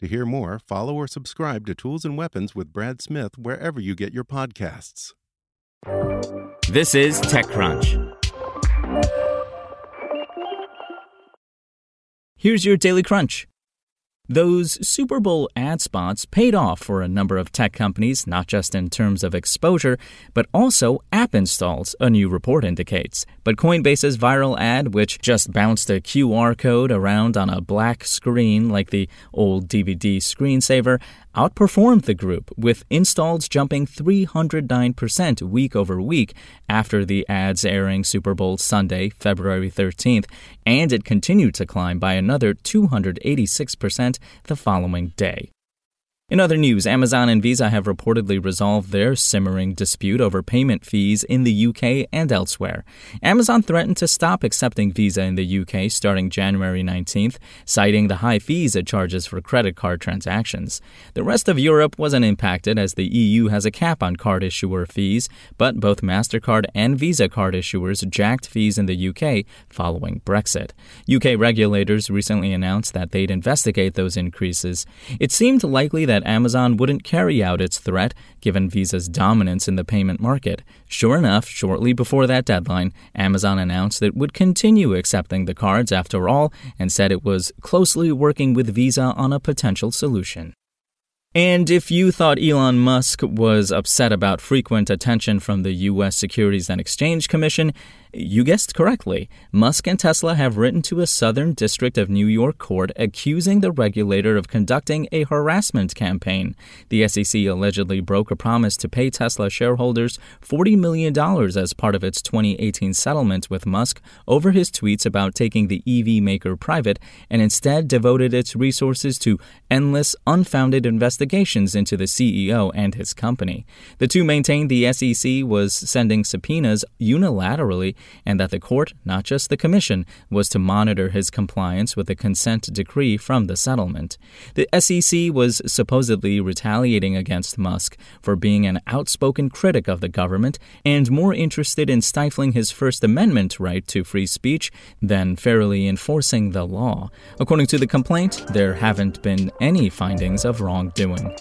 To hear more, follow or subscribe to Tools and Weapons with Brad Smith wherever you get your podcasts. This is TechCrunch. Here's your Daily Crunch. Those Super Bowl ad spots paid off for a number of tech companies, not just in terms of exposure, but also app installs, a new report indicates. But Coinbase's viral ad, which just bounced a QR code around on a black screen like the old DVD screensaver, outperformed the group, with installs jumping 309% week over week after the ads airing Super Bowl Sunday, February 13th, and it continued to climb by another 286% the following day. In other news, Amazon and Visa have reportedly resolved their simmering dispute over payment fees in the UK and elsewhere. Amazon threatened to stop accepting Visa in the UK starting January 19th, citing the high fees it charges for credit card transactions. The rest of Europe wasn't impacted as the EU has a cap on card issuer fees, but both MasterCard and Visa card issuers jacked fees in the UK following Brexit. UK regulators recently announced that they'd investigate those increases. It seemed likely that that Amazon wouldn't carry out its threat given Visa's dominance in the payment market. Sure enough, shortly before that deadline, Amazon announced it would continue accepting the cards after all and said it was closely working with Visa on a potential solution. And if you thought Elon Musk was upset about frequent attention from the U.S. Securities and Exchange Commission, you guessed correctly. Musk and Tesla have written to a Southern District of New York court accusing the regulator of conducting a harassment campaign. The SEC allegedly broke a promise to pay Tesla shareholders $40 million as part of its 2018 settlement with Musk over his tweets about taking the EV maker private and instead devoted its resources to endless, unfounded investigations into the CEO and his company. The two maintained the SEC was sending subpoenas unilaterally and that the court, not just the commission, was to monitor his compliance with the consent decree from the settlement. The SEC was supposedly retaliating against Musk for being an outspoken critic of the government and more interested in stifling his First Amendment right to free speech than fairly enforcing the law. According to the complaint, there haven't been any findings of wrongdoing.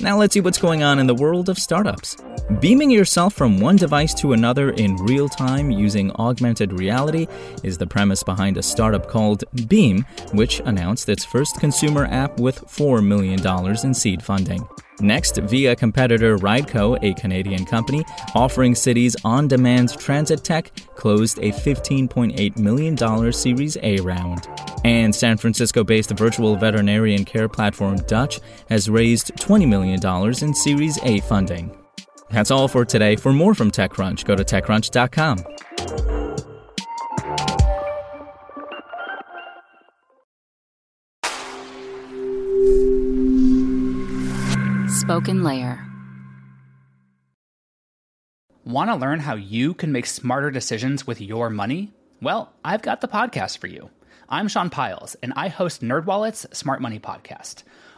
Now let's see what's going on in the world of startups. Beaming yourself from one device to another in real time using augmented reality is the premise behind a startup called Beem, which announced its first consumer app with $4 million in seed funding. Next, via competitor Rideco, a Canadian company offering cities on demand transit tech, closed a $15.8 million Series A round. And San Francisco based virtual veterinarian care platform Dutch has raised $20 million in Series A funding. That's all for today. For more from TechCrunch, go to TechCrunch.com. Spoken Layer. Want to learn how you can make smarter decisions with your money? Well, I've got the podcast for you. I'm Sean Pyles, and I host NerdWallet's Smart Money Podcast.